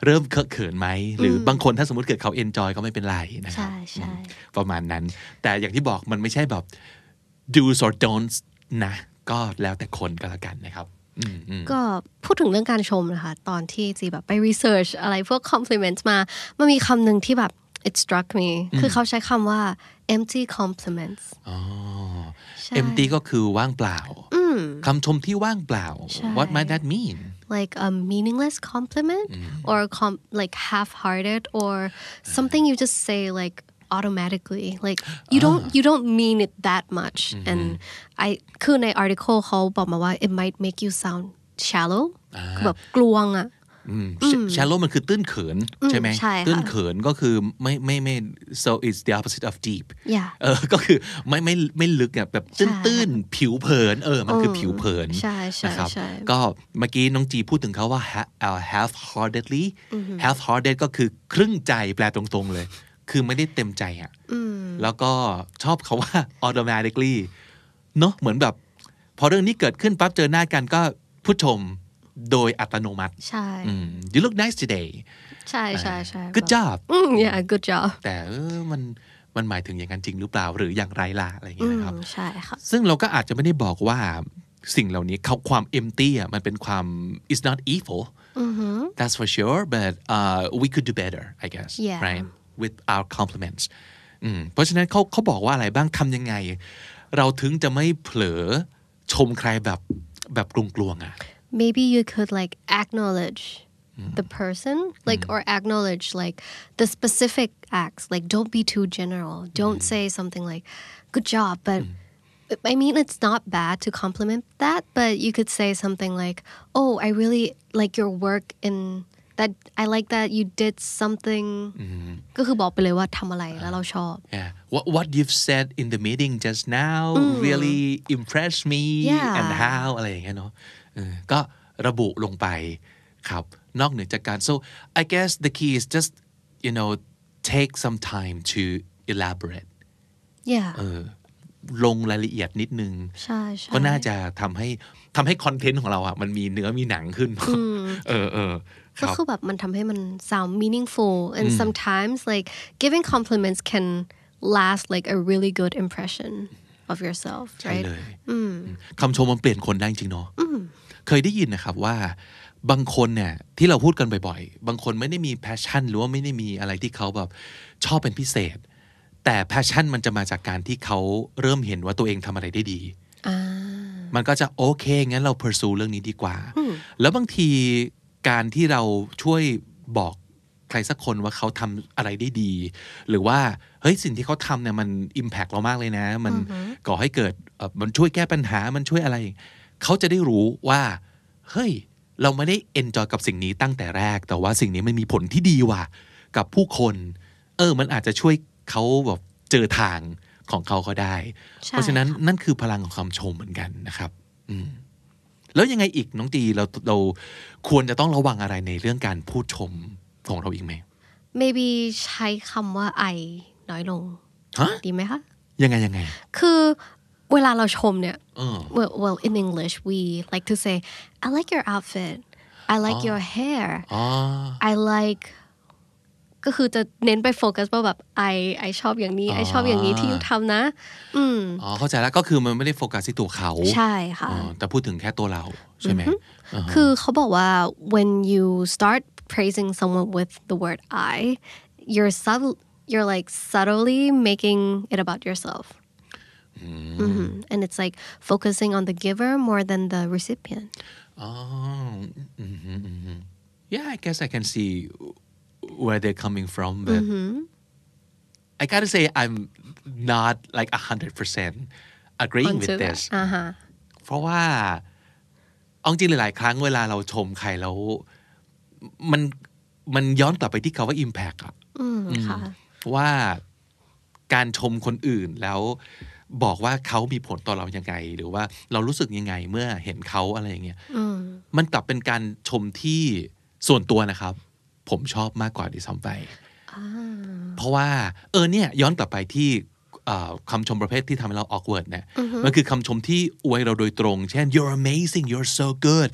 เริ่มเคอะเขินไหม หรือบางคนถ้าสมมติเกิดเขาเอนจอยก็ไม่เป็นไรนะครัใช่ใช่อืมประมาณนั้น แต่อย่างที่บอกมันไม่ใช่แบบ do's or don'ts นะ ก็แล้วแต่คนก็แล้วกันนะครับอืมอืมก็พูดถึงเรื่องการชมนะคะ ตอนที่จีแบบไป research อะไรพวก compliment มา มันมีคำหนึ่งที่แบบ it struck me คือเขาใช้คำว่า empty compliments อ๋อใช่ empty ก็คือว่างเปล่าคำชมที่ว่างเปล่าใช่ what might that mean like a meaningless compliment or com- like half-hearted or something you just say like automatically like you don't you don't mean it that much and I คือใน article เขาบอกมาว่า it might make you sound shallow คือแบบกลวงอะ shallow มันคือตื้นเขินใช่ไหมใช่ค่ะตื้นเขินก็คือไม่ไม่ไม่ so it's the opposite of deep Yeah เออก็คือไม่ไม่ไม่ลึกอะแบบตื้นใช่ตื้นผิวเผินเออมันคือผิวเผินใช่ใช่นะครับใช่ก็เมื่อกี้น้องจีพูดถึงเขาว่า ha- uh, half heartedly half hearted ก็คือครึ่งใจแปลตรงๆเลย คือไม่ได้เต็มใจอะแล้วก็ชอบเขาว่า automatically เนอะเหมือนแบบ พอเรื่องนี้เกิดขึ้นปั๊บเจอหน้ากันก็พูดชม โดยอัตโนมัติ ใช่อืม you look nice today ใช่ใช่ใช่ good job อืม yeah good job แต่เออมันมันหมายถึงอย่างนั้นจริงหรือเปล่าหรืออย่างไรล่ะอะไรอย่างเงี้ยนะครับอืมใช่ค่ะซึ่งเราก็อาจจะไม่ได้บอกว่าสิ่งเหล่านี้เขาความ empty อะมันเป็นความ it's not evil that's for sure but uh, we could do better I guess Yeah. right with our compliments อืมเพราะฉะนั้นเขาเขาบอกว่าอะไรบ้างทำยังไง เราถึงจะไม่เผลอชมใครแบบแบบกลวงๆอะ maybe you could like acknowledge mm. the person like mm. or acknowledge like the specific acts like don't be too general don't mm. say something like good job but I mean, it's not bad to compliment that, but you could say something like, "Oh, I really like your work in that. I like that you did something." ก็คือบอกไปเลยว่าทำอะไรแล้วเราชอบ uh, Yeah, what what you've said in the meeting just now mm. really impressed me, and how like you know. ก็ระบุลงไปครับนอกเหนือจากการ so I guess the key is just you know take some time to elaborate yeah เออลงรายละเอียดนิดนึง ใช่ใช่ก็น่าจะทำให้ทำให้คอนเทนต์ของเราอะมันมีเนื้อมีหนังขึ้น เออเออคก็รับคือแบบมันทำให้มัน sound meaningful and sometimes like giving compliments can last like a really good impression of yourself ใช่ right เลยคำชมมันเปลี่ยนคนได้จริงๆเนาะเคยได้ยินนะครับว่าบางคนเนี่ยที่เราพูดกันบ่อยๆ บางคนไม่ได้มี passion หรือว่าไม่ได้มีอะไรที่เขาแบบชอบเป็นพิเศษ แต่แพชชั่นมันจะมาจากการที่เขาเริ่มเห็นว่าตัวเองทำอะไรได้ดี มันก็จะโอเค งั้นเรา pursue เรื่องนี้ดีกว่า แล้วบางทีการที่เราช่วยบอก ใครสักคนว่าเขาทำอะไรได้ดี หรือว่าเฮ้ยสิ่งที่เขาทำเนี่ยมัน impact เรามากเลยนะ มันก่อให้เกิดเอ่อมันช่วยแก้ปัญหามันช่วยอะไร เขาจะได้รู้ว่าเฮ้ยเราไม่ได้ enjoy กับสิ่งนี้ตั้งแต่แรก แต่ว่าสิ่งนี้มันมีผลที่ดีว่ะกับผู้คน เออ มันอาจจะช่วยเขาแบบเจอทางของเขาก็ได้ใช่เพราะฉะนั้นนั่นคือพลังของคำชมเหมือนกันนะครับ อืมแล้วยังไงอีกน้องจีเราเราควรจะต้องระวังอะไรในเรื่องการพูดชม ของเราอีกไหม maybe ใช้คำว่า I น้อยลงฮะดีไหมคะยังไงยังไง คือเวลาเราชมเนี่ยเออ well, well in English we like to say I like your outfit I like your hair อ๋อ I like ก็คือจะเน้นไปโฟกัสว่าแบบ I I ชอบอย่างนี้ I ชอบอย่างนี้ที่ยูทำนะ อืมอ๋อเข้าใจแล้วก็คือมันไม่ได้โฟกัสที่ตัวเขา ใช่ค่ะอ๋อแต่พูดถึงแค่ตัวเรา ใช่ไหมอ่าฮะ คือเขาบอกว่า when you start praising someone with the word I you're subtle you're like subtly making it about yourself Mhm. and it's like focusing on the giver more than the recipient Oh, mhm, mhm. yeah, I guess I can see where they're coming from, but I gotta say I'm not like a hundred percent agreeing onto with that this. อ่าฮะ เพราะว่า เอาจริงหลาย ๆ ครั้งเวลาเราชมใครแล้ว มันมันย้อนกลับไปที่คาว่า impact อะอืมค่ะว่าการชมคนอื่นแล้วบอกว่าเขามีผลต่อเรายังไง หรือว่าเรารู้สึกยังไงเมื่อเห็นเขาอะไรอย่างเงี้ยอืมมันกลับเป็นการชมที่ส่วนตัวนะครับ ผมชอบมากกว่าดิซ้ำไปเพราะว่า เออเนี่ย ย้อนกลับไปที่เอ่อ คำชมประเภทที่ทำให้เรา awkward เนี่ยมันคือคำชมที่อวยเราโดยตรง เช่น you're amazing you're so good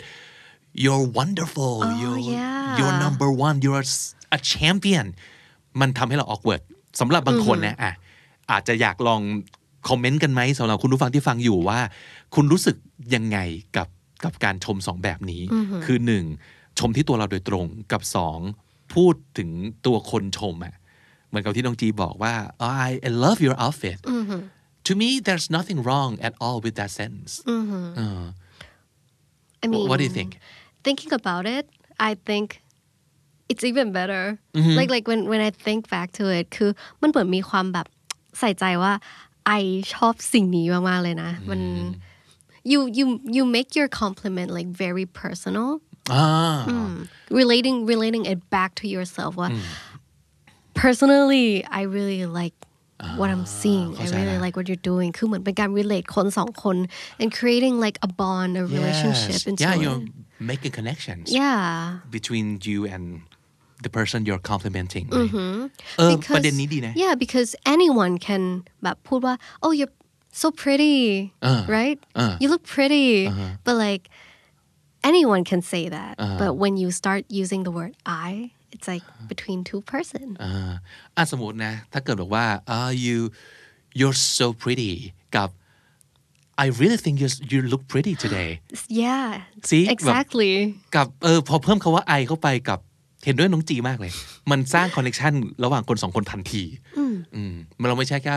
you're wonderful you're yeah. you're number one you're a champion มันทำให้เรา awkward สำหรับบางคนนะอะอาจจะอยากลองคอมเมนต์กันไหมสำหรับคุณผู้ฟังที่ฟังอยู่ว่า คุณรู้สึกยังไงกับกับการชมสองแบบนี้ คือหนึ่งชมที่ตัวเราโดยตรงกับสองพูดถึงตัวคนชมอะ มือนกับที่น้องจีบอกว่า I I love your outfit to me there's nothing wrong at all with that sense เออ I mean what do you think thinking about it I think it's even better Mm-hmm. like like when when I think back to it คือมันเหมือนมีความแบบใส่ใจว่า I ชอบสิ่งนี้มากๆเลยนะ มัน Mm. you you you make your compliment like very personal อ่า relating relating it back to yourself ว่า Mm. personally I really like what I'm seeing I เข้าใจ really ละ like what you're doing คือเหมือนเป็นการ relate คนสองคน and creating like a bond a relationship Yes. into yeah it you're making connections yeah between you and the person you're complimenting เออ Mm-hmm. Because- ประเด็นนี้ดีนะ Yeah, because anyone can แบบพูดว่า oh you're so pretty right you look pretty but like anyone can say that but when you start using the word I it's like between two person อ่าอ่ะสมมตินะ ถ้าเกิดบอกว่า uh, you you're so pretty กับ I really think you you look pretty today yeah See? แบบ exactly กับเออพอเพิ่มคาว่า I เข้าไปกับเห็นด้วยน้องจีมากเลย มันสร้างคอนเน c t ชันระหว่างคนสองคนทันทีอืมมันเราไม่ใช่แค่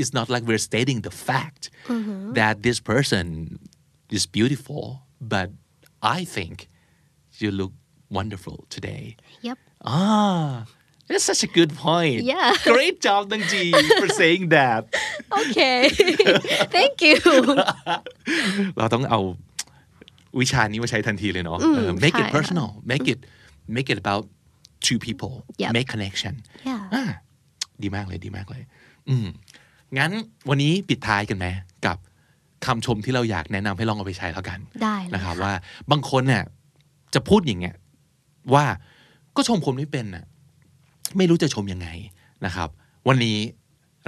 it's not like we're stating the fact that this person is beautiful but I think you look wonderful today yep Ah, that's such a good point. Yeah. Great job, Nang Ji, for saying that. okay thank you เราต้องเอาวิชานี้มาใช้ทันทีเลยเนาะเออ make it ใช่ค่ะ personal make it make it about two people Yep. make connection yeah อ่าดีมากเลยดีมากเลย อืมงั้นวันนี้ปิดท้ายกันไหมกับคำชมที่เราอยากแนะนำให้ลองเอาไปใช้แล้วกัน ได้เลยนะครับว่าบางคนเนี่ยจะพูดอย่างเงี้ย ว่าก็ชมคนไม่เป็นน่ะไม่รู้จะชมยังไงนะครับ วันนี้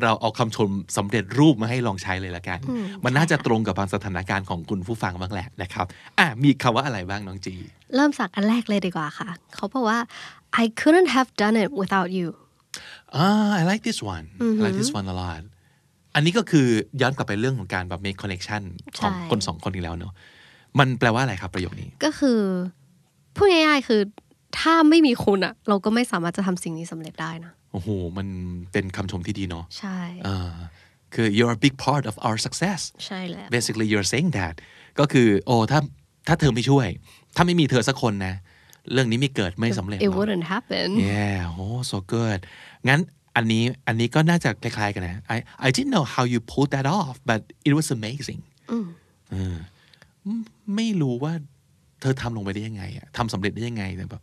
เราเอาคำชมสำเร็จรูปมาให้ลองใช้เลยละกัน มันน่าจะตรงกับบางสถานการณ์ของคุณผู้ฟังบ้างแหละนะครับ อะมีคำว่าอะไรบ้างน้องจี เริ่มจากอันแรกเลยดีกว่าค่ะ เขาบอกว่า I couldn't have done it without you อ่า I like this one I like this one a lot อันนี้ก็คือย้อนกลับไปเรื่องของการแบบ make connection ของใช่คนสองคนอีกแล้วเนอะมันแปลว่าอะไรครับประโยคนี้ ก็คือพูดง่ายๆคือ ถ้าไม่มีคุณอะเราก็ไม่สามารถจะทำสิ่งนี้สำเร็จได้นะโอ้โหมันเป็นคำชมที่ดีเนาะใช่อ่าคือ you're a big part of our success ใช่แล้ว basically you're saying that ก็คือโอ้ถ้าถ้าเธอไม่ช่วย ถ้าไม่มีเธอสักคนนะ เรื่องนี้ไม่เกิดไม่สำเร็จหร it อก wouldn't happen yeah oh so good งั้นอันนี้อันนี้ก็น่าจะคล้ายๆกันนะ I I didn't know how you pulled that off but it was amazing เออไม่รู้ว่า เธอทำลงไปได้ยังไงอะทำสำเร็จได้ยังไงแต่แบบ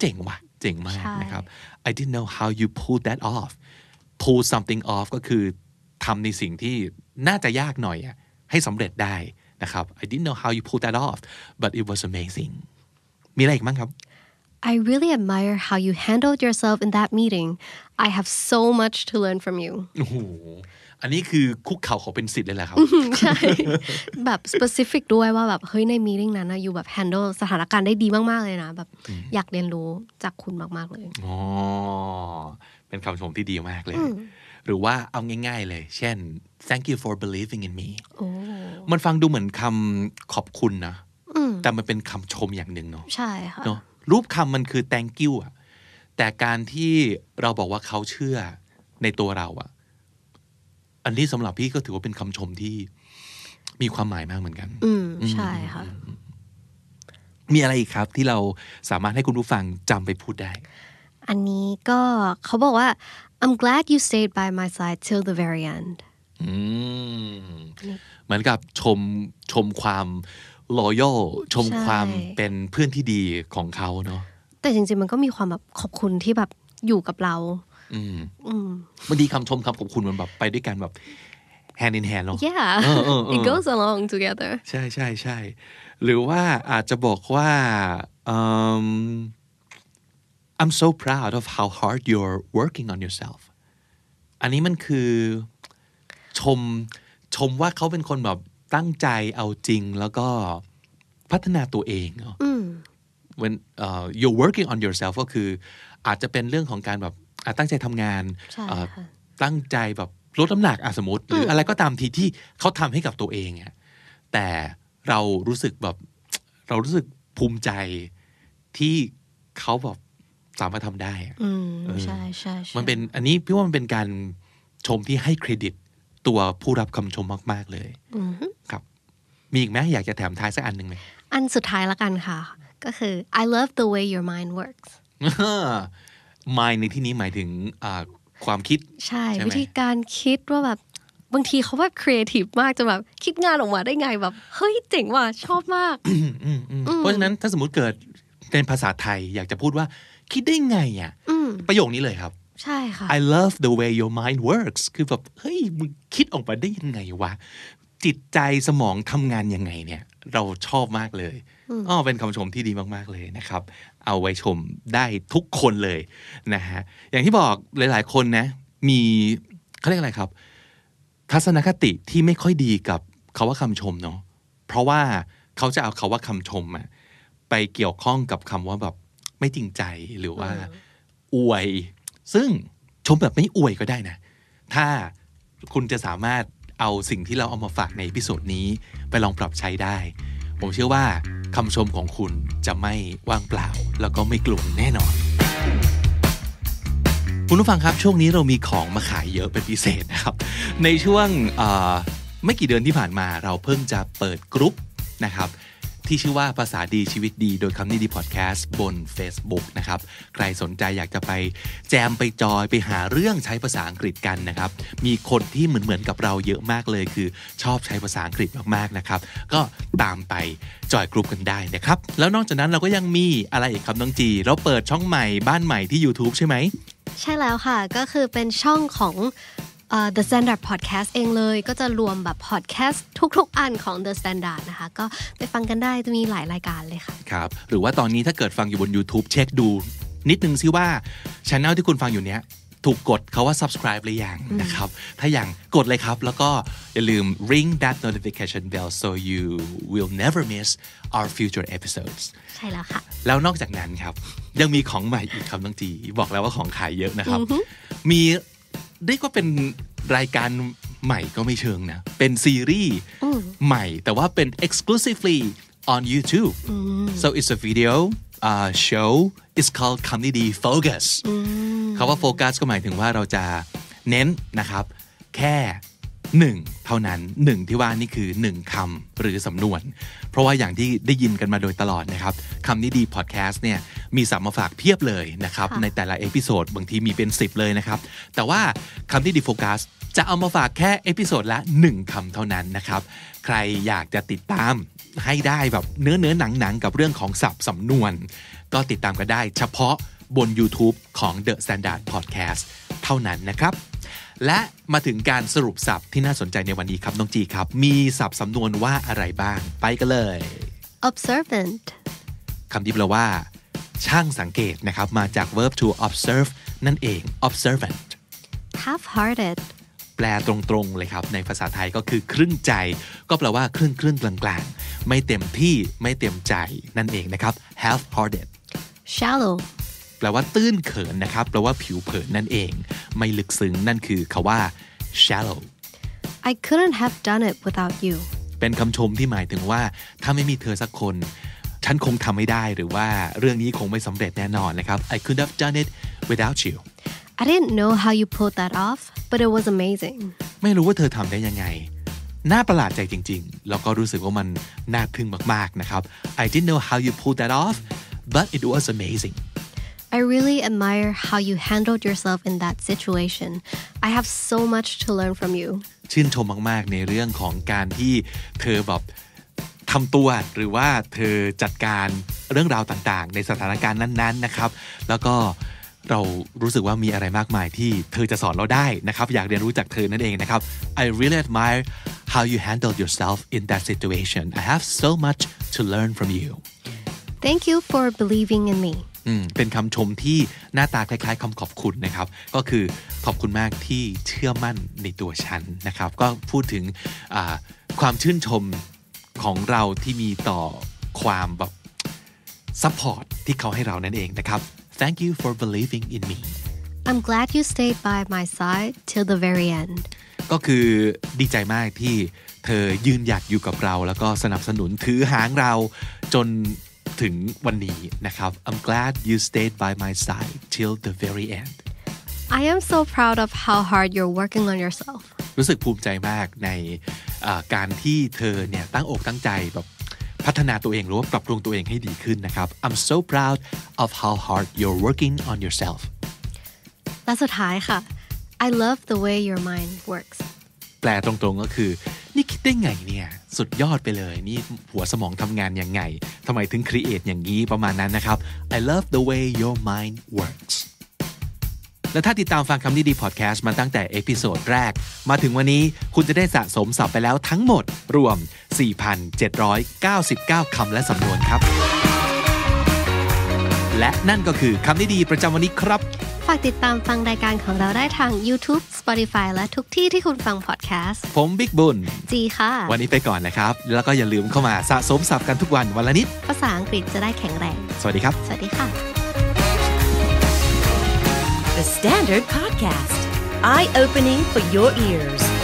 เจ๋งว่ะ เจ๋งมากใช่นะครับ I didn't know how you pulled that off pull something off ก็คือทำในสิ่งที่น่าจะยากหน่อยอะให้สำเร็จได้นะครับ I didn't know how you pulled that off but it was amazing มีอะไรอีกมั้งครับ I really admire how you handled yourself in that meeting I have so much to learn from you โอ้โหอันนี้คือคุกเข่าขอเป็นสิทธิ์เลยแหละครับ ใช่ แบบ specific ด้วยว่าแบบเฮ้ยใน meeting นั้นนะอยู่แบบ handle สถานการณ์ได้ดีมาก ๆ เลยนะ แบบอยากเรียนรู้จากคุณมาก ๆ เลย อ๋อ เป็นคำชมที่ดีมากเลย หรือว่าเอาง่าย ๆ เลย เช่น thank you for believing in me มันฟังดูเหมือนคำขอบคุณนะ แต่มันเป็นคำชมอย่างหนึ่งเนาะ ใช่ค่ะเนาะรูปคำมันคือ thank you อะแต่การที่เราบอกว่าเขาเชื่อในตัวเราอะ อันนี้สำหรับพี่ก็ถือว่าเป็นคำชมที่มีความหมายมากเหมือนกัน อืมใช่ค่ะ มีอะไรอีกครับที่เราสามารถให้คุณผู้ฟังจำไปพูดได้ อันนี้ก็เขาบอกว่า I'm glad you stayed by my side till the very end อืมเหมือนกับชมชมความ loyal ชมใช่ความเป็นเพื่อนที่ดีของเขาเนาะแต่จริงๆมันก็มีความแบบขอบคุณที่แบบอยู่กับเรา อืมอืมบางทีคำชมคำขอบคุณมันแบบไปด้วยกันแบบ hand in hand เนาะ yeah เออเออเออ it goes along together ใช่ใช่ใช่หรือว่าอาจจะบอกว่าอืม I'm so proud of how hard you're working on yourself อันนี้มันคือชมชมว่าเขาเป็นคนแบบตั้งใจเอาจริงแล้วก็พัฒนาตัวเองเนาะอืม when uh, you're working on yourself ก็คืออาจจะเป็นเรื่องของการแบบอะ ตั้งใจทำงานใช่เอ่อค่ะตั้งใจแบบลดน้ำหนักอะสมมติ หรืออะไรก็ตามทีที่เขาทำให้กับตัวเองอะแต่เรารู้สึกแบบเรารู้สึกภูมิใจที่เขาแบบสามารถทำได้อะอืมเออใช่ใช่ใช่มันเป็นอันนี้พี่ว่ามันเป็นการชมที่ให้เครดิตตัวผู้รับคำชมมาก ๆ เลยอือฮึครับ มีอีกไหมอยากจะแถมท้ายสักอันหนึ่งไหมอันสุดท้ายละกันค่ะ ก็คือ I love the way your mind works mind ในที่นี้หมายถึงอ่าความคิด ใช่ใช่ไหมวิธีการคิดว่าแบบบางทีเขาแบบครีเอทีฟมากจนแบบคิดงานออกมาได้ไงแบบ เฮ้ยเจ๋งว่ะชอบมากอืมอืมเพราะฉะนั้นถ้าสมมติเกิดเป็นภาษาไทยอยากจะพูดว่า คิดได้ไงอะอืมประโยคนี้เลยครับ ใช่ค่ะ I love the way your mind works คือแบบ เฮ้ยมึงคิดออกมาได้ยังไงวะ จิตใจสมองทำงานยังไงเนี่ย เราชอบมากเลย อ๋อเป็นคำชมที่ดีมาก ๆ เลยนะครับ เอาไว้ชมได้ทุกคนเลยนะฮะอย่างที่บอกหลาย ๆ คนนะ มีเขาเรียกอะไรครับ ทัศนคติที่ไม่ค่อยดีกับคาว่าคำชมเนาะเพราะว่าเขาจะเอาคาว่าคำชมอะไปเกี่ยวข้องกับคำว่าแบบไม่จริงใจหรือว่าอวย ซึ่งชมแบบไม่อวยก็ได้นะ ถ้าคุณจะสามารถเอาสิ่งที่เราเอามาฝากในพิโซดนี้ ไปลองปรับใช้ได้ ผมเชื่อว่าคำชมของคุณจะไม่ว่างเปล่า แล้วก็ไม่กลุ่มแน่นอน คุณผู้ฟังครับ ช่วงนี้เรามีของมาขายเยอะเป็นพิเศษนะครับ ในช่วงไม่กี่เดือนที่ผ่านมาเราเพิ่งจะเปิดกรุ๊ปนะครับ ที่ชื่อว่าภาษาดีชีวิตดีโดยคำนี้ดีพอดแคสต์บน Facebook นะครับ ใครสนใจอยากจะไปแจมไปจอยไปหาเรื่องใช้ภาษาอังกฤษกันนะครับ มีคนที่เหมือนเหมือนกับเราเยอะมากเลย คือชอบใช้ภาษาอังกฤษมากๆนะครับ ก็ตามไป join group กันได้นะครับ แล้วนอกจากนั้นเราก็ยังมีอะไรอีกครับน้องจี เราเปิดช่องใหม่บ้านใหม่ที่ YouTube ใช่ไหม ใช่แล้วค่ะ ก็คือเป็นช่องของ The Standard Podcast เองเลย ก็จะรวมแบบ podcast ทุก ๆ อันของ The Standard นะคะ ก็ไปฟังกันได้จะมีหลายรายการเลยค่ะ ครับ หรือว่าตอนนี้ถ้าเกิดฟังอยู่บน YouTube เช็คดู นิดนึงซิว่าช anel ที่คุณฟังอยู่เนี้ยถูกกดเขาว่า subscribe หรือยังนะครับ ถ้ายังกดเลยครับ แล้วก็อย่าลืม ring that notification bell so you will never miss our future episodes ใช่แล้วค่ะ แล้วนอกจากนั้นครับ ยังมีของใหม่อีกครับน้องจี บอกแล้วว่าของขายเยอะนะครับ มี เรียกว่าเป็นรายการใหม่ก็ไม่เชิงนะ เป็นซีรีส์ใหม่ แต่ว่าเป็น exclusively on YouTube so it's a video uh, show it's called Comedy Focus คำว่า focus ก็หมายถึงว่าเราจะเน้นนะครับ แค่ หนึ่งเท่านั้นหนึ่งที่ว่านี่คือหนึ่งคำหรือสำนวน เพราะว่าอย่างที่ได้ยินกันมาโดยตลอดนะครับคำนี้ดีพอดแคสต์เนี่ยมีศัพท์มาฝากเพียบเลยนะครับค่ะในแต่ละ episode บางทีมีเป็น 10 เลยนะครับ แต่ว่าคำนี้ดีพอดแคสต์จะเอามาฝากแค่ episode ละ 1คำเท่านั้นนะครับ ใครอยากจะติดตามให้ได้แบบเนื้อเนื้อหนังหนังๆกับเรื่องของศัพท์สำนวน ก็ติดตามกันได้เฉพาะบน YouTube ของ The Standard Podcast เท่านั้นนะครับ และมาถึงการสรุปศัพท์ที่น่าสนใจในวันนี้ครับน้องจีครับ มีศัพท์สำนวนว่าอะไรบ้าง ไปกันเลย observant คำที่แปลว่า ช่างสังเกตนะครับ มาจาก verb to observe นั่นเอง observant half-hearted แปลตรงๆเลยครับ ในภาษาไทยก็คือครึ่งใจ ก็แปลว่าครึ่งครึ่งๆกลางๆ ไม่เต็มที่ไม่เต็มใจนั่นเองนะครับ half hearted shallow แปลว่าตื้นเขินนะครับ แปลว่าผิวเผินนั่นเอง ไม่ลึกซึ้งนั่นคือคาว่า shallow I couldn't have done it without you เป็นคำชมที่หมายถึงว่า ถ้าไม่มีเธอสักคน ฉันคงทำไม่ได้หรือว่าเรื่องนี้คงไม่สำเร็จแน่นอนนะครับ I could have done it without you I didn't know how you pulled that off but it was amazing ไม่รู้ว่าเธอทำได้ยังไง น่าประหลาดใจจริง ๆ แล้วก็รู้สึกว่ามันน่าทึ่งมาก ๆ นะครับ I didn't know how you pulled that off but it was amazing I really admire how you handled yourself in that situation I have so much to learn from you ชื่นชมมาก ๆ ในเรื่องของการที่เธอแบบทำตัวหรือว่าเธอจัดการเรื่องราวต่าง ๆ ในสถานการณ์นั้น ๆ นะครับ แล้วก็เรารู้สึกว่ามีอะไรมากมายที่เธอจะสอนเราได้นะครับ อยากเรียนรู้จากเธอนั่นเองนะครับ I really admire how you handled yourself in that situation I have so much to learn from you Thank you for believing in me อืม เป็นคำชมที่หน้าตาคล้ายๆคำขอบคุณนะครับ ก็คือขอบคุณมากที่เชื่อมั่นในตัวฉันนะครับ ก็พูดถึงอ่าความชื่นชมของเราที่มีต่อความแบบ support ที่เขาให้เรานั่นเองนะครับ Thank you for believing in me I'm glad you stayed by my side till the very end ก็คือดีใจมากที่เธอยืนหยัดอยู่กับเรา แล้วก็สนับสนุนถือหางเราจน ถึงวันนี้นะครับ I'm glad you stayed by my side till the very end I am so proud of how hard you're working on yourself รู้สึกภูมิใจมากในอ่าการที่เธอเนี่ยตั้งอกตั้งใจแบบพัฒนาตัวเองหรือว่าปรับปรุงตัวเองให้ดีขึ้นนะครับ I'm so proud of how hard you're working on yourself และสุดท้ายค่ะ I love the way your mind works แปลตรงๆก็คือ นี่คิดได้ไงเนี่ย สุดยอดไปเลย นี่หัวสมองทำงานยังไงทำไมถึง create อย่างนี้ประมาณนั้นนะครับ I love the way your mind works และถ้าติดตามฟังคำนี้ดีพอดแคสต์มาตั้งแต่ episode แรก มาถึงวันนี้คุณจะได้สะสมศัพท์ไปแล้วทั้งหมด รวม 4,799 คำและสำนวนครับ และนั่นก็คือคำนี้ดีประจำวันนี้ครับ ฝากติดตามฟังรายการของเราได้ทาง YouTube Spotify และทุกที่ที่คุณฟังพอดแคสต์ ผมบิ๊กบุญ จีค่ะ วันนี้ไปก่อนนะครับ แล้วก็อย่าลืมเข้ามาสะสมศัพท์กันทุกวันวันละนิด ภาษาอังกฤษจะได้แข็งแรง สวัสดีครับ สวัสดีค่ะ The Standard Podcast, eye opening for your ears.